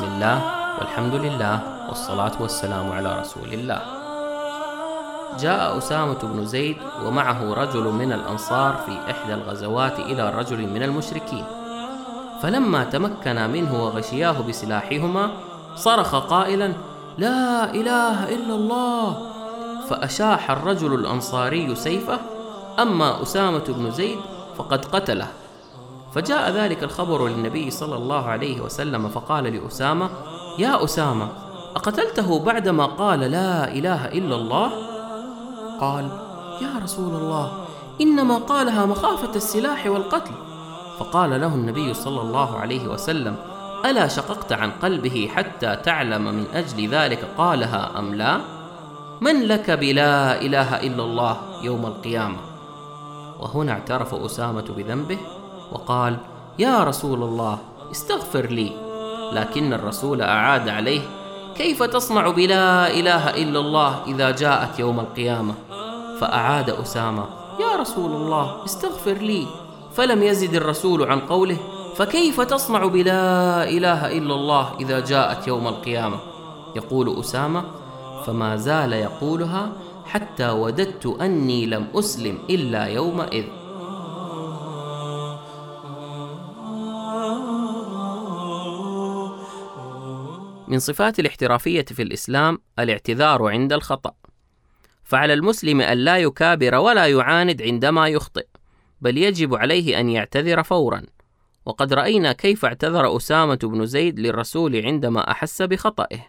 بسم الله والحمد لله والصلاة والسلام على رسول الله. جاء أسامة بن زيد ومعه رجل من الأنصار في إحدى الغزوات إلى رجل من المشركين. فلما تمكنا منه وغشياه بسلاحهما صرخ قائلا لا إله إلا الله! فأشاح الرجل الأنصاري سيفه. أما أسامة بن زيد فقد قتله. فجاء ذلك الخبر للنبي صلى الله عليه وسلم فقال لأسامة يا أسامة أقتلته بعدما قال لا إله إلا الله؟ قال يا رسول الله إنما قالها مخافة السلاح والقتل فقال له النبي صلى الله عليه وسلم ألا شققت عن قلبه حتى تعلم من أجل ذلك قالها أم لا؟ من لك بلا إله إلا الله يوم القيامة وهنا اعترف أسامة بذنبه وقال يا رسول الله استغفر لي. لكن الرسول أعاد عليه كيف تصنع بلا إله إلا الله إذا جاءت يوم القيامة؟ فأعاد أسامة يا رسول الله استغفر لي. فلم يزد الرسول عن قوله فكيف تصنع بلا إله إلا الله إذا جاءت يوم القيامة؟ يقول أسامة فما زال يقولها حتى وددت أني لم أسلم إلا يومئذ. من صفات الاحترافية في الإسلام الاعتذار عند الخطأ. فعلى المسلم أن لا يكابر ولا يعاند عندما يخطئ بل يجب عليه أن يعتذر فورا. وقد رأينا كيف اعتذر أسامة بن زيد للرسول عندما أحس بخطئه.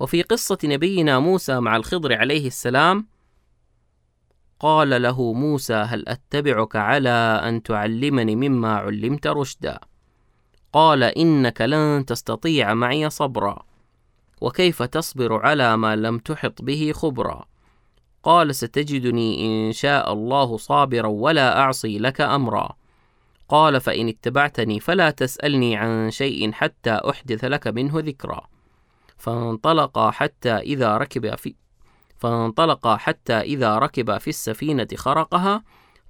وفي قصة نبينا موسى مع الخضر عليه السلام قال له موسى هل أتبعك على أن تعلمني مما علمت رشدا؟ قال إنك لن تستطيع معي صبرا. وكيف تصبر على ما لم تحط به خبرا؟ قال ستجدني إن شاء الله صابرا ولا أعصي لك أمرا. قال فإن اتبعتني فلا تسألني عن شيء حتى أحدث لك منه ذكرا. فانطلقا حتى إذا ركب في فانطلقا حتى إذا ركب في السفينة خرقها.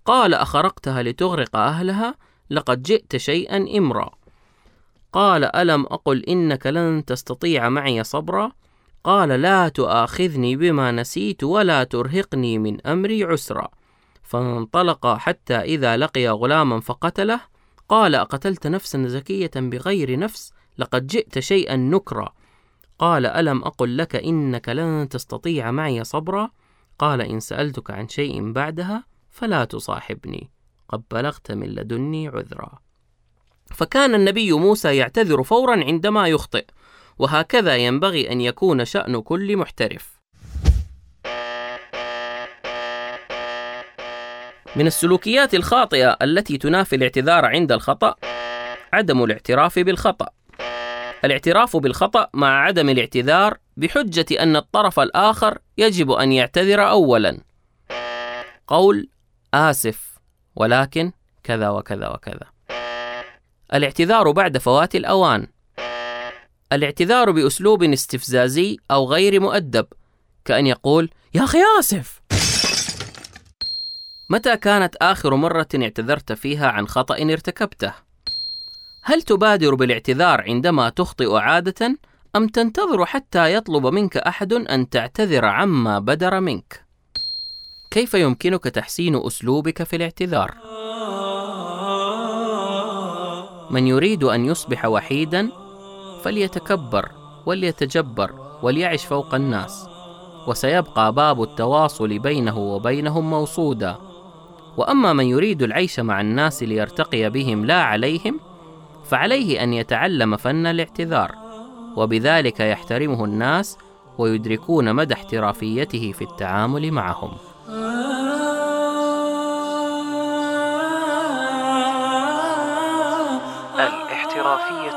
قال أخرقتها لتغرق أهلها؟ لقد جئت شيئا إمرا. قال ألم أقل إنك لن تستطيع معي صبرا؟ قال لا تؤاخذني بما نسيت ولا ترهقني من أمري عسرا. فانطلقا حتى إذا لقي غلاما فقتله. قال أقتلت نفسا زكية بغير نفس؟ لقد جئت شيئا نكرا. قال ألم أقل لك إنك لن تستطيع معي صبرا؟ قال إن سألتك عن شيء بعدها فلا تصاحبني. قد بلغت من لدني عذرا. فكان النبي موسى يعتذر فورا عندما يخطئ وهكذا ينبغي أن يكون شأن كل محترف. من السلوكيات الخاطئة التي تنافي الاعتذار عند الخطأ عدم الاعتراف بالخطأ. الاعتراف بالخطأ مع عدم الاعتذار بحجة أن الطرف الآخر يجب أن يعتذر أولا. قول آسف ولكن كذا وكذا وكذا. الاعتذار بعد فوات الأوان الاعتذار بأسلوب استفزازي أو غير مؤدب كأن يقول يا أخي آسف متى كانت آخر مرة اعتذرت فيها عن خطأ ارتكبته؟ هل تبادر بالاعتذار عندما تخطئ عادة أم تنتظر حتى يطلب منك أحد أن تعتذر عما بدر منك؟ كيف يمكنك تحسين أسلوبك في الاعتذار؟ من يريد أن يصبح وحيدا فليتكبر وليتجبر وليعش فوق الناس وسيبقى باب التواصل بينه وبينهم موصودا. وأما من يريد العيش مع الناس ليرتقي بهم لا عليهم فعليه أن يتعلم فن الاعتذار وبذلك يحترمه الناس ويدركون مدى احترافيته في التعامل معهم. الاحترافية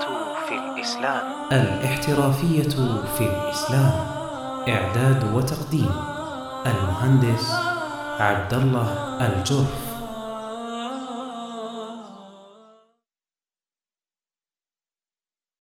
في الإسلام. الاحترافية في الإسلام. إعداد وتقديم المهندس عبد الله الجرف.